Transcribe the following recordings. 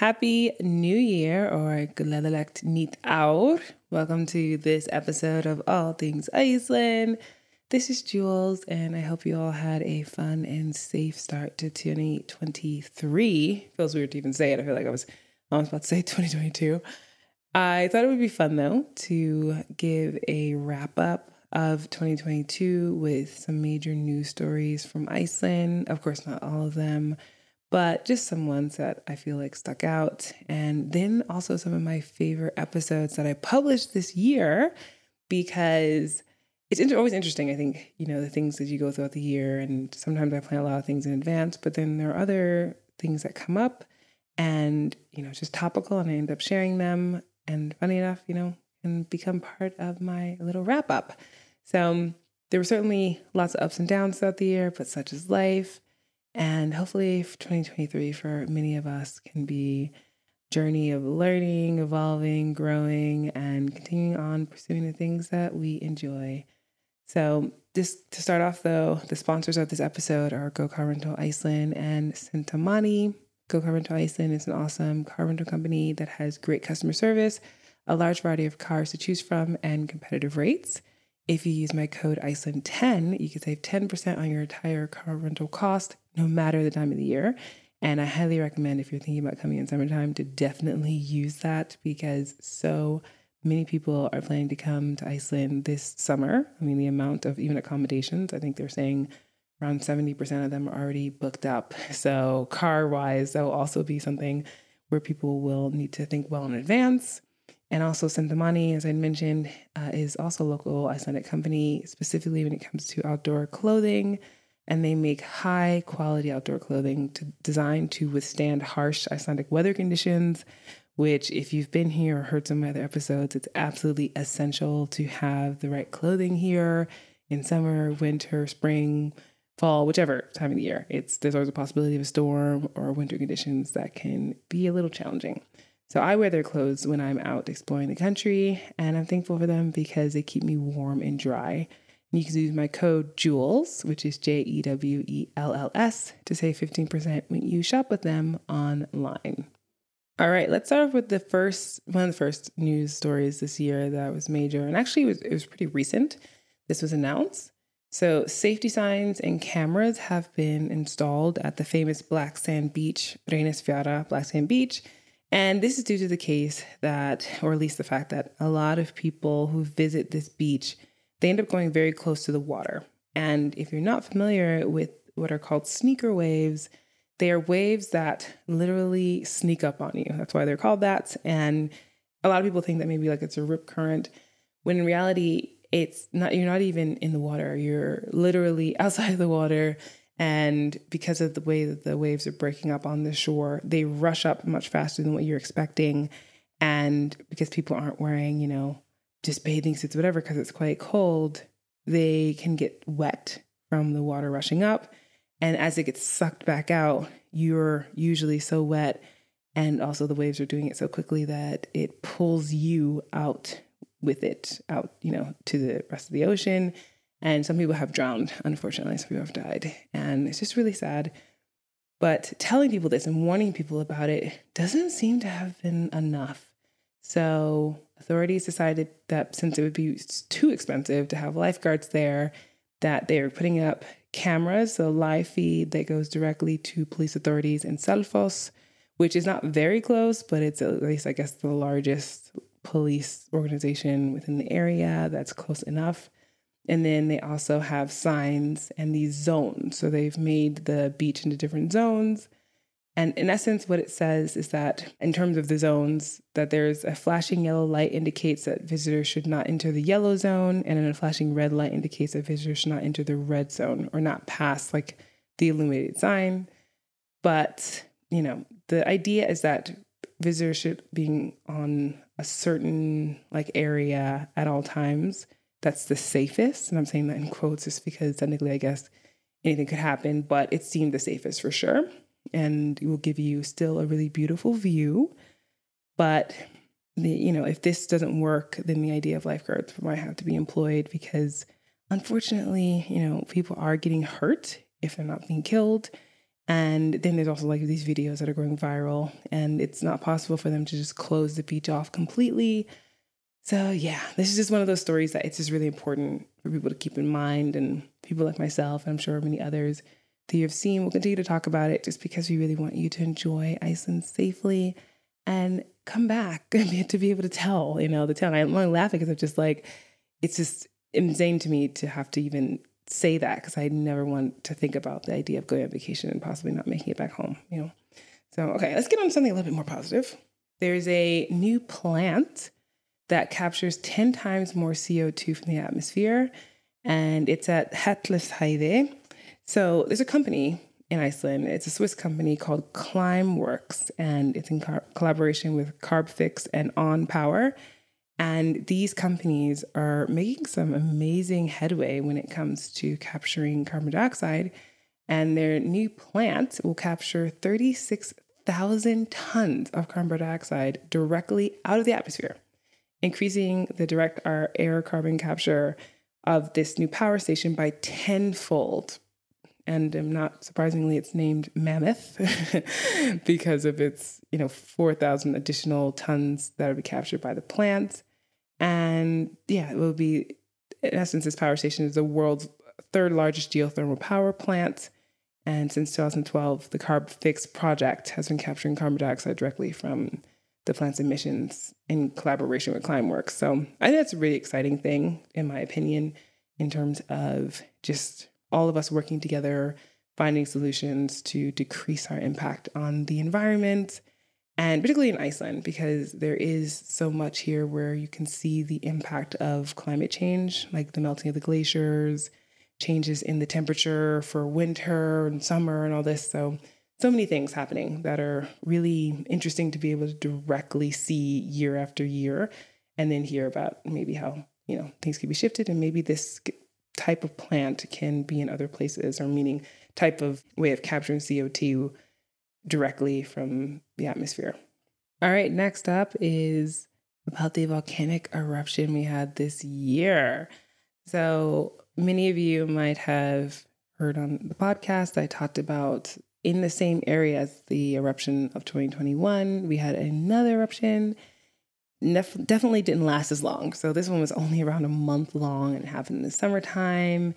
Happy New Year or Gleðilegt Nýtt Ár. Welcome to this episode of All Things Iceland. This is Jules, and I hope you all had a fun and safe start to 2023. Feels weird to even say it. I feel like I was almost about to say 2022. I thought it would be fun though to give a wrap up of 2022 with some major news stories from Iceland. Of course, not all of them, but just some ones that I feel like stuck out. And then also some of my favorite episodes that I published this year because it's always interesting. I think, you know, the things that you go throughout the year, and sometimes I plan a lot of things in advance, but then there are other things that come up and, you know, it's just topical and I end up sharing them. And funny enough, you know, and become part of my little wrap up. So um, there were certainly lots of ups and downs throughout the year, but such is life. And hopefully 2023 for many of us can be a journey of learning, evolving, growing, and continuing on pursuing the things that we enjoy. So, just to start off, though, the sponsors of this episode are Go Car Rental Iceland and Cintamani. Go Car Rental Iceland is an awesome car rental company that has great customer service, a large variety of cars to choose from, and competitive rates. If you use my code Iceland10, you can save 10% on your entire car rental cost, no matter the time of the year. And I highly recommend if you're thinking about coming in summertime to definitely use that because so Many people are planning to come to Iceland this summer. I mean, the amount of even accommodations, I think they're saying around 70% of them are already booked up. So, car wise, that will also be something where people will need to think well in advance. And also, Cintamani, as I mentioned, uh, is also a local Icelandic company, specifically when it comes to outdoor clothing. And they make high quality outdoor clothing to, designed to withstand harsh Icelandic weather conditions which, if you've been here or heard some of my other episodes, it's absolutely essential to have the right clothing here in summer, winter, spring, fall, whichever time of the year. It's there's always a possibility of a storm or winter conditions that can be a little challenging. So I wear their clothes when I'm out exploring the country, and I'm thankful for them because they keep me warm and dry. And you can use my code JEWELS, which is J E W E L L S, to save 15% when you shop with them online. All right, let's start off with the first one of the first news stories this year that was major, and actually it was, it was pretty recent. This was announced. So, safety signs and cameras have been installed at the famous Black Sand Beach, Reynisfjara Black Sand Beach. And this is due to the case that, or at least the fact that a lot of people who visit this beach, they end up going very close to the water. And if you're not familiar with what are called sneaker waves, they are waves that literally sneak up on you. That's why they're called that. And a lot of people think that maybe like it's a rip current, when in reality, it's not, you're not even in the water. You're literally outside of the water. And because of the way that the waves are breaking up on the shore, they rush up much faster than what you're expecting. And because people aren't wearing, you know, just bathing suits, whatever, because it's quite cold, they can get wet from the water rushing up. And as it gets sucked back out, you're usually so wet. And also, the waves are doing it so quickly that it pulls you out with it, out, you know, to the rest of the ocean. And some people have drowned, unfortunately. Some people have died. And it's just really sad. But telling people this and warning people about it doesn't seem to have been enough. So, authorities decided that since it would be too expensive to have lifeguards there, that they were putting up cameras, a live feed that goes directly to police authorities in Selfoss, which is not very close, but it's at least, I guess, the largest police organization within the area that's close enough. And then they also have signs and these zones. So they've made the beach into different zones and in essence, what it says is that in terms of the zones, that there's a flashing yellow light indicates that visitors should not enter the yellow zone, and a flashing red light indicates that visitors should not enter the red zone or not pass like the illuminated sign. But, you know, the idea is that visitors should be on a certain like area at all times. That's the safest. And I'm saying that in quotes just because technically I guess anything could happen, but it seemed the safest for sure and it will give you still a really beautiful view. But the, you know, if this doesn't work, then the idea of lifeguards might have to be employed because unfortunately, you know, people are getting hurt if they're not being killed. And then there's also like these videos that are going viral, and it's not possible for them to just close the beach off completely. So, yeah, this is just one of those stories that it's just really important for people to keep in mind, and people like myself, and I'm sure many others that you've seen will continue to talk about it just because we really want you to enjoy Iceland safely and come back to be able to tell, you know, the town. I'm only laughing because I'm just like, it's just insane to me to have to even say that because I never want to think about the idea of going on vacation and possibly not making it back home, you know. So, okay, let's get on something a little bit more positive. There's a new plant that captures 10 times more CO2 from the atmosphere, and it's at Hellisheiði. So, there's a company in Iceland. It's a Swiss company called Climeworks, and it's in collaboration with Carbfix and On Power. And these companies are making some amazing headway when it comes to capturing carbon dioxide. And their new plant will capture 36,000 tons of carbon dioxide directly out of the atmosphere, increasing the direct air carbon capture of this new power station by tenfold. And not surprisingly, it's named Mammoth because of its, you know, 4,000 additional tons that will be captured by the plant. And yeah, it will be, in essence, this power station is the world's third largest geothermal power plant. And since 2012, the Carbfix project has been capturing carbon dioxide directly from the plant's emissions in collaboration with Climeworks. So I think that's a really exciting thing, in my opinion, in terms of just all of us working together, finding solutions to decrease our impact on the environment and particularly in Iceland, because there is so much here where you can see the impact of climate change, like the melting of the glaciers, changes in the temperature for winter and summer, and all this. So, so many things happening that are really interesting to be able to directly see year after year, and then hear about maybe how you know things can be shifted, and maybe this type of plant can be in other places, or meaning type of way of capturing CO two directly from the atmosphere. All right, next up is about the volcanic eruption we had this year. So, many of you might have heard on the podcast, I talked about in the same area as the eruption of 2021, we had another eruption. Nef- definitely didn't last as long. So, this one was only around a month long and happened in the summertime.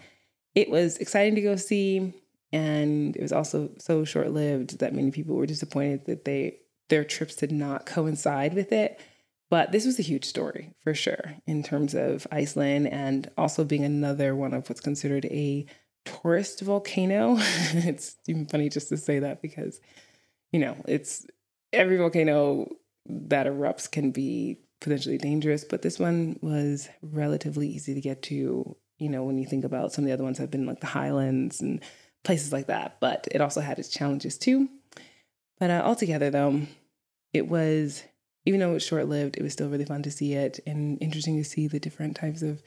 It was exciting to go see and it was also so short-lived that many people were disappointed that they their trips did not coincide with it but this was a huge story for sure in terms of Iceland and also being another one of what's considered a tourist volcano. it's even funny just to say that because, you know, it's every volcano that erupts can be potentially dangerous, but this one was relatively easy to get to. You know, when you think about some of the other ones have been like the highlands and places like that. But it also had its challenges too. But uh, altogether, though, it was, even though it was short lived, it was still really fun to see it and interesting to see the different types of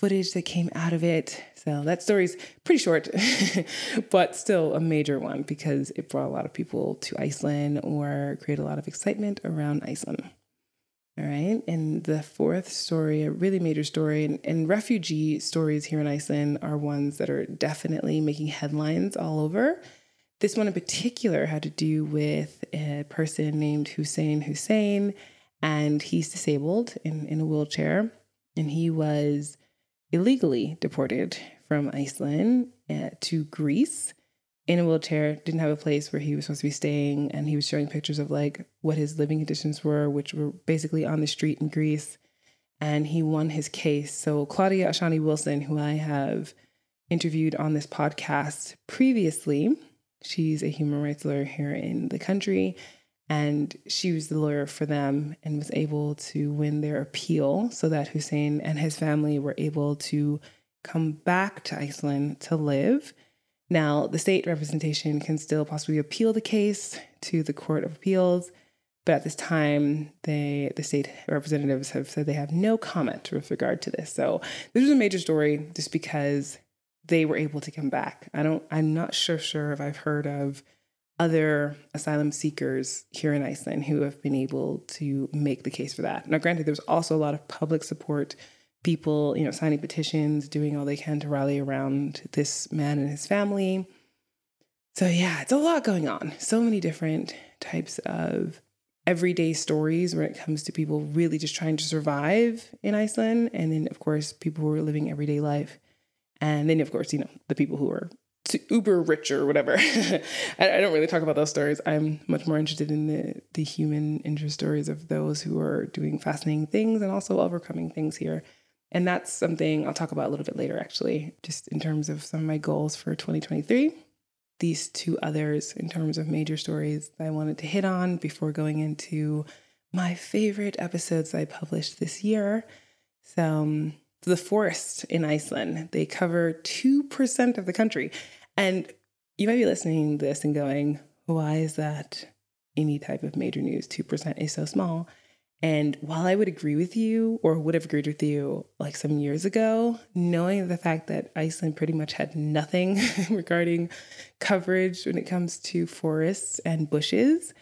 footage that came out of it. So that story's pretty short, but still a major one because it brought a lot of people to Iceland or created a lot of excitement around Iceland. All right. And the fourth story, a really major story, and, and, refugee stories here in Iceland are ones that are definitely making headlines all over. This one in particular had to do with a person named Hussein Hussein, and he's disabled in, in a wheelchair, and he was illegally deported from Iceland uh, to Greece in a wheelchair, didn't have a place where he was supposed to be staying, and he was showing pictures of like what his living conditions were, which were basically on the street in Greece. And he won his case. So Claudie Ashonie Wilson, who I have interviewed on this podcast previously, she's a human rights lawyer here in the country. And she was the lawyer for them and was able to win their appeal so that Hussein and his family were able to come back to Iceland to live now, the state representation can still possibly appeal the case to the Court of Appeals, but at this time, they the state representatives have said they have no comment with regard to this. So this was a major story just because they were able to come back. I don't I'm not sure sure if I've heard of other asylum seekers here in Iceland who have been able to make the case for that. Now, granted, there's also a lot of public support people, you know, signing petitions, doing all they can to rally around this man and his family. So, yeah, it's a lot going on. So many different types of everyday stories when it comes to people really just trying to survive in Iceland. And then, of course, people who are living everyday life. And then, of course, you know, the people who are uber rich or whatever. I, I, don't really talk about those stories. I'm much more interested in the, the human interest stories of those who are doing fascinating things and also overcoming things here. And that's something I'll talk about a little bit later, actually, just in terms of some of my goals for 2023 these two others in terms of major stories that I wanted to hit on before going into my favorite episodes I published this year. So, um, the forest in Iceland, they cover 2% of the country. And you might be listening to this and going, why is that any type of major news? 2% is so small. And while I would agree with you or would have agreed with you like some years ago, knowing the fact that Iceland pretty much had nothing regarding coverage when it comes to forests and bushes,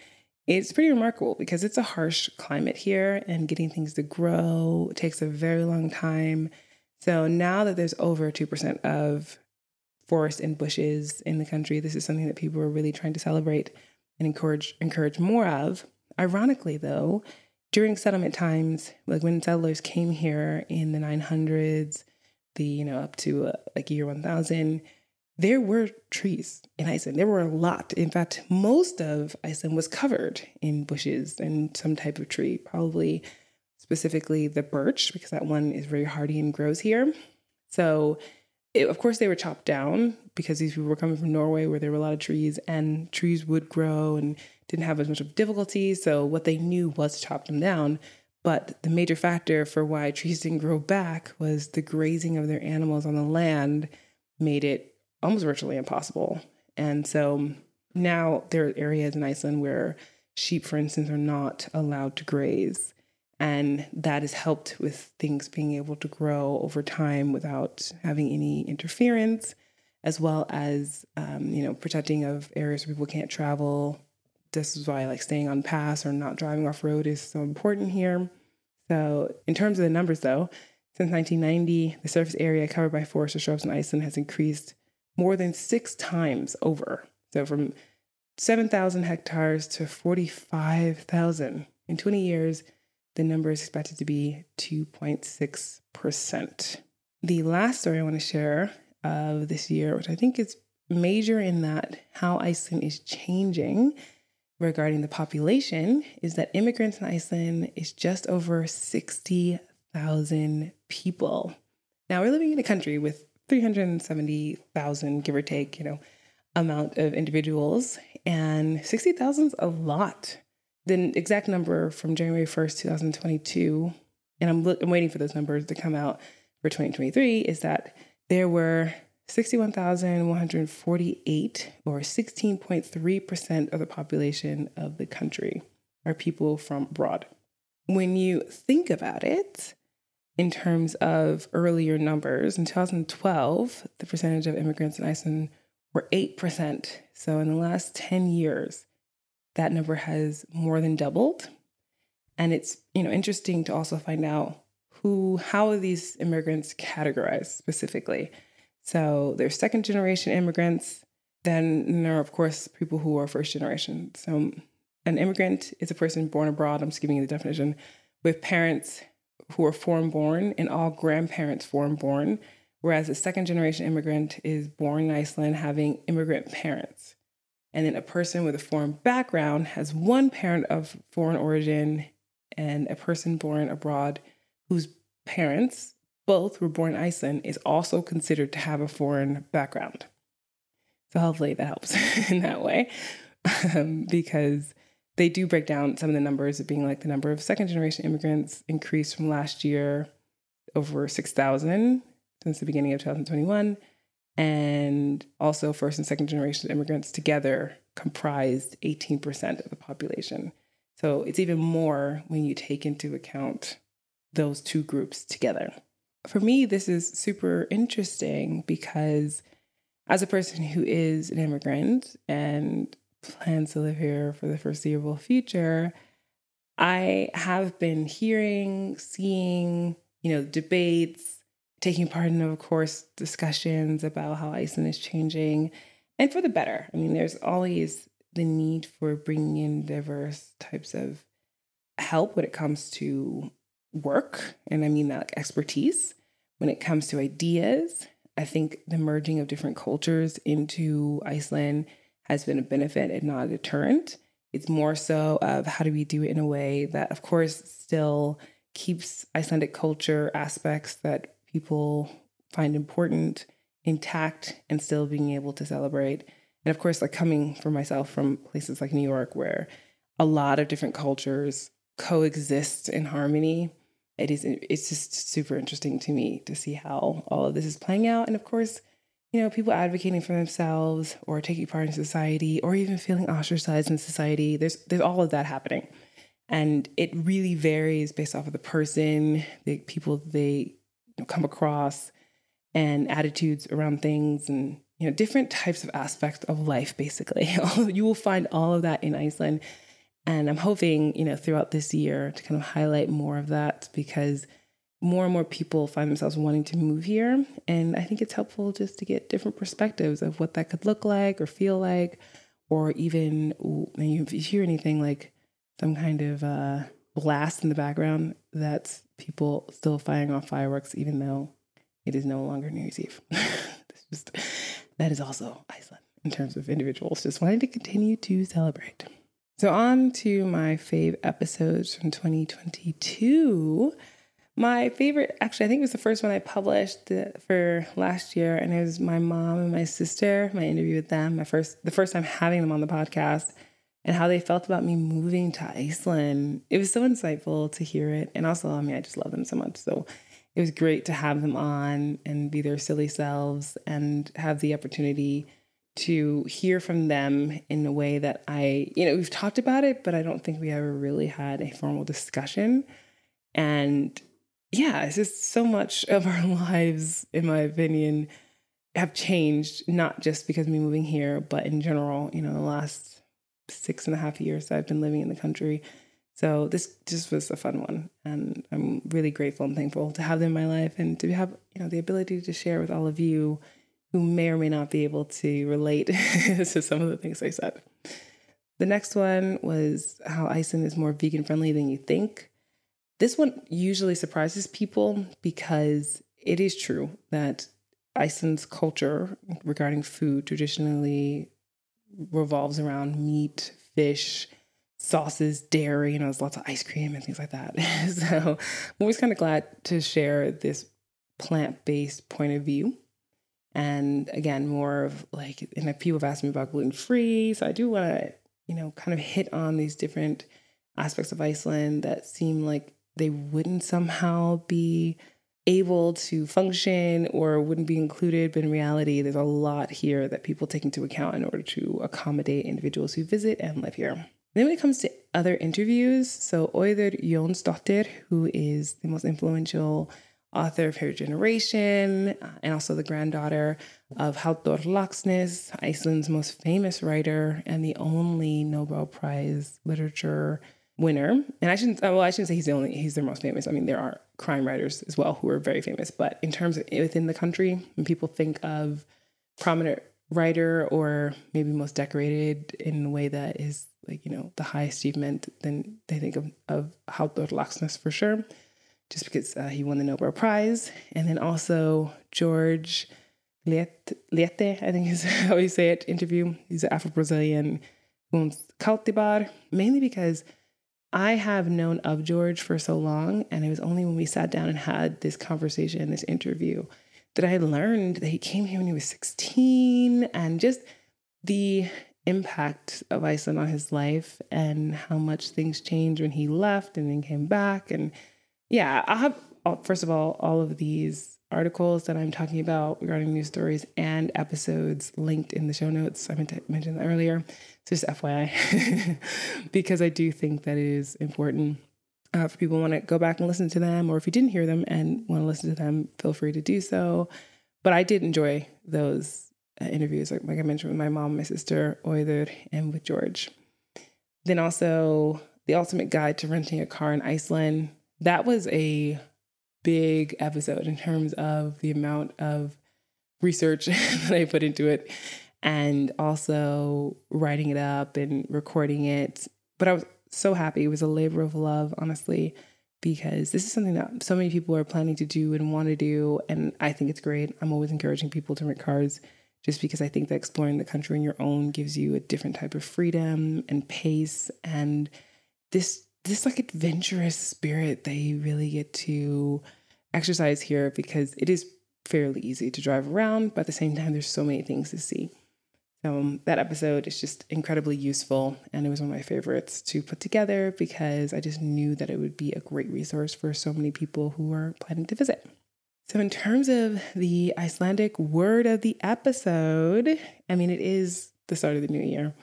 it's pretty remarkable because it's a harsh climate here and getting things to grow takes a very long time. So now that there's over 2% of forest and bushes in the country, this is something that people are really trying to celebrate and encourage encourage more of. Ironically though, during settlement times, like when settlers came here in the 900s, the you know up to uh, like year 1000, there were trees in Iceland. There were a lot. In fact, most of Iceland was covered in bushes and some type of tree, probably specifically the birch, because that one is very hardy and grows here. So, it, of course, they were chopped down because these people were coming from Norway where there were a lot of trees and trees would grow and didn't have as much of difficulty. So what they knew was to chop them down. But the major factor for why trees didn't grow back was the grazing of their animals on the land made it almost virtually impossible. And so now there are areas in Iceland where sheep, for instance, are not allowed to graze. And that has helped with things being able to grow over time without having any interference, as well as, um, you know, protecting of areas where people can't travel this is why like staying on pass or not driving off road is so important here. So, in terms of the numbers though, since 1990, the surface area covered by forests or shrubs in Iceland has increased more than six times over. So, from 7,000 hectares to 45,000. In 20 years, the number is expected to be 2.6%. The last story I want to share of this year, which I think is major in that how Iceland is changing regarding the population is that immigrants in Iceland is just over 60,000 people. Now we're living in a country with 370,000, give or take, you know, amount of individuals, and 60,000 is a lot. The exact number from January 1st, 2022, and I'm, I'm waiting for those numbers to come out for 2023, is that there were 61,148, or 16.3% of the population of the country, are people from abroad. When you think about it, in terms of earlier numbers, in 2012, the percentage of immigrants in Iceland were 8%. So in the last 10 years, that number has more than doubled. And it's, you know, interesting to also find out who how are these immigrants categorized specifically. So there's second generation immigrants. Then there are, of course, people who are first generation. So an immigrant is a person born abroad, I'm just giving you the definition, with parents who are foreign born and all grandparents foreign born. Whereas a second generation immigrant is born in Iceland having immigrant parents. And then a person with a foreign background has one parent of foreign origin and a person born abroad whose parents both were born in Iceland is also considered to have a foreign background. So hopefully that helps in that way um, because they do break down some of the numbers of being like the number of second generation immigrants increased from last year over 6,000 since the beginning of 2021. And also, first and second generation immigrants together comprised 18% of the population. So it's even more when you take into account those two groups together for me, this is super interesting because as a person who is an immigrant and plans to live here for the foreseeable future, I have been hearing, seeing, you know, debates, taking part in, of course, discussions about how Iceland is changing. and for the better. I mean, there's always the need for bringing in diverse types of help when it comes to work, and I mean that like expertise. When it comes to ideas, I think the merging of different cultures into Iceland has been a benefit and not a deterrent. It's more so of how do we do it in a way that, of course, still keeps Icelandic culture aspects that people find important intact and still being able to celebrate. And of course, like coming for myself from places like New York, where a lot of different cultures coexist in harmony. It is it's just super interesting to me to see how all of this is playing out. And of course, you know, people advocating for themselves or taking part in society or even feeling ostracized in society. There's there's all of that happening. And it really varies based off of the person, the people they come across, and attitudes around things and you know different types of aspects of life basically. You will find all of that in iceland. And i'm hoping you know throughout this year to kind of highlight more of that because more and more people find themselves wanting to move here. And i think it's helpful just to get different perspectives of what that could look like or feel like or even if you hear anything like some kind of uh, blast in the background that's people still firing off fireworks even though it is no longer New Year's Eve. just, that is also Iceland in terms of individuals just wanting to continue to celebrate. So, on to my fave episodes from 2022. My favorite, actually, I think it was the first one I published uh, for last year, and it was my mom and my sister. My interview with them, my first, the first time having them on the podcast, and how they felt about me moving to Iceland. It was so insightful to hear it, and also, I mean, I just love them so much. So it was great to have them on and be their silly selves and have the opportunity to hear from them in a way that I, you know, we've talked about it, but I don't think we ever really had a formal discussion. And yeah, it's just so much of our lives, in my opinion, have changed, not just because me moving here, but in general, you know, the last six and a half years that I've been living in the country so this just was a fun one, and I'm really grateful and thankful to have them in my life and to have you know the ability to share with all of you who may or may not be able to relate to some of the things I said. The next one was how Iceland is more vegan friendly than you think. This one usually surprises people because it is true that Iceland's culture regarding food traditionally revolves around meat, fish, sauces, dairy, you know, there's lots of ice cream and things like that. so I'm always kind of glad to share this plant based point of view. And again, more of like, and people have asked me about gluten free. So I do want to, you know, kind of hit on these different aspects of Iceland that seem like they wouldn't somehow be able to function or wouldn't be included. But in reality, there's a lot here that people take into account in order to accommodate individuals who visit and live here. Then when it comes to other interviews, so Auður Jónsdóttir, who is the most influential author of Her Generation uh, and also the granddaughter of Halldór Laxness, Iceland's most famous writer and the only Nobel Prize literature winner. And I shouldn't well, I shouldn't say he's the only he's their most famous. I mean, there are crime writers as well who are very famous, but in terms of within the country, when people think of prominent writer or maybe most decorated in a way that is like you know the high achievement, then they think of of Halldór Laxness for sure, just because uh, he won the Nobel Prize, and then also George Liette, I think is how you say it. Interview. He's an Afro Brazilian who owns Cultivar, mainly because I have known of George for so long, and it was only when we sat down and had this conversation, this interview, that I learned that he came here when he was 16 and just the impact of Iceland on his life and how much things changed when he left and then came back. And yeah, I'll have, uh, first of all, all of these articles that I'm talking about regarding news stories and episodes linked in the show notes. I meant to mention that earlier. So just FYI, because I do think that it is important. Uh, people want to go back and listen to them, or if you didn't hear them and want to listen to them, feel free to do so. But I did enjoy those uh, interviews, like, like I mentioned with my mom, my sister, Auður, and with George. Then also the ultimate guide to renting a car in Iceland. That was a big episode in terms of the amount of research that I put into it. and also writing it up and recording it. But I was so happy. It was a labor of love, honestly, because this is something that so many people are planning to do and want to do. And I think it's great. I'm always encouraging people to rent cars just because I think that exploring the country on your own gives you a different type of freedom and pace and this this like adventurous spirit that you really get to exercise here because it is fairly easy to drive around, but at the same time there's so many things to see. So um, that episode is just incredibly useful and it was one of my favorites to put together because I just knew that it would be a great resource for so many people who are planning to visit. So, in terms of the Icelandic word of the episode, I mean, it is the start of the new year.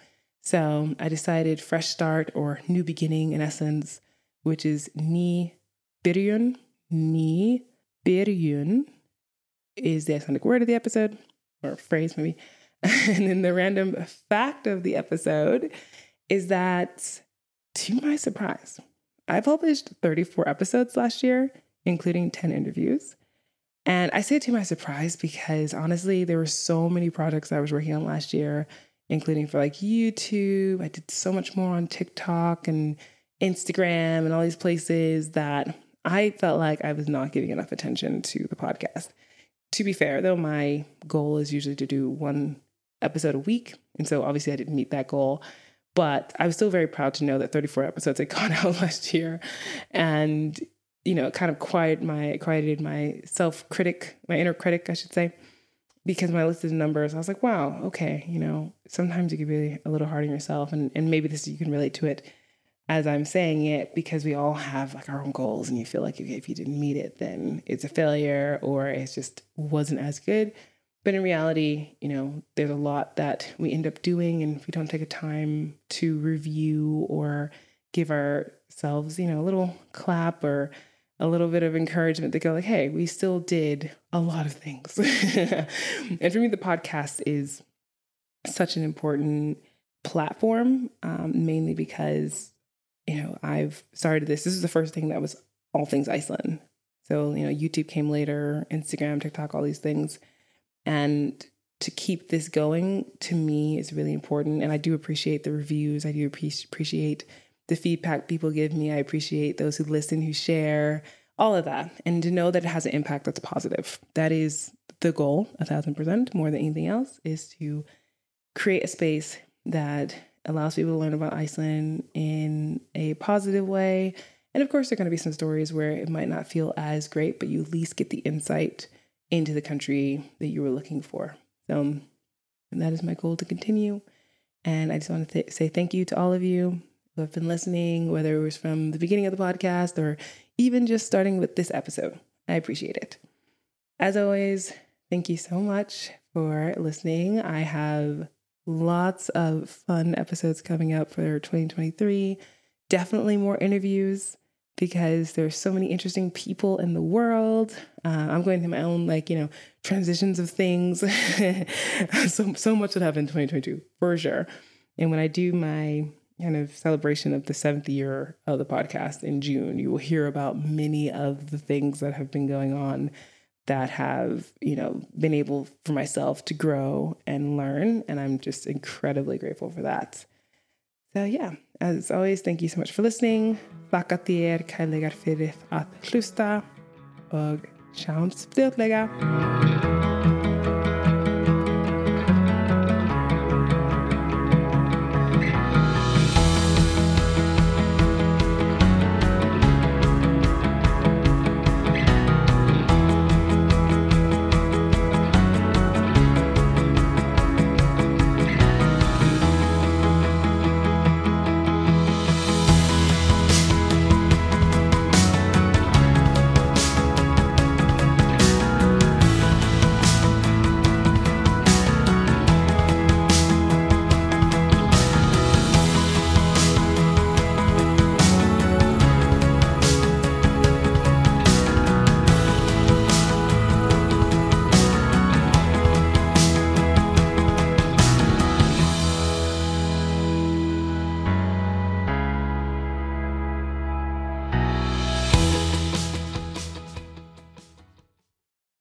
So, I decided fresh start or new beginning in essence, which is ný byrjun. Ný byrjun is the Icelandic word of the episode or phrase, maybe. and then the random fact of the episode is that, to my surprise, I published 34 episodes last year, including 10 interviews. And I say to my surprise because honestly, there were so many projects I was working on last year, including for like YouTube. I did so much more on TikTok and Instagram and all these places that I felt like I was not giving enough attention to the podcast. To be fair, though, my goal is usually to do one episode a week. And so obviously I didn't meet that goal. But I was still very proud to know that 34 episodes had gone out last year. And you know, kind of quiet my quieted my self critic, my inner critic, I should say, because when I listed the numbers, I was like, wow, okay, you know, sometimes you can be a little hard on yourself, and and maybe this you can relate to it as I'm saying it because we all have like our own goals, and you feel like if you didn't meet it, then it's a failure or it just wasn't as good. But in reality, you know, there's a lot that we end up doing, and if we don't take a time to review or give ourselves, you know, a little clap or a little bit of encouragement to go like, hey, we still did a lot of things. and for me, the podcast is such an important platform, um, mainly because, you know, I've started this. This is the first thing that was all things Iceland. So, you know, YouTube came later, Instagram, TikTok, all these things. And to keep this going to me is really important. And I do appreciate the reviews. I do appreciate the feedback people give me. I appreciate those who listen, who share, all of that. And to know that it has an impact that's positive. That is the goal, a thousand percent, more than anything else, is to create a space that allows people to learn about Iceland in a positive way. And of course, there are going to be some stories where it might not feel as great, but you at least get the insight into the country that you were looking for. So, that is my goal to continue. And I just want to th- say thank you to all of you who have been listening, whether it was from the beginning of the podcast or even just starting with this episode. I appreciate it. As always, thank you so much for listening. I have lots of fun episodes coming up for 2023. Definitely more interviews because there's so many interesting people in the world. Uh, I'm going through my own like you know transitions of things. so so much would happen in 2022 for sure. And when I do my kind of celebration of the seventh year of the podcast in June, you will hear about many of the things that have been going on that have, you know, been able for myself to grow and learn. And I'm just incredibly grateful for that. So, yeah, as always, thank you so much for listening. Fyrir hlusta og sjáumst fljótlega.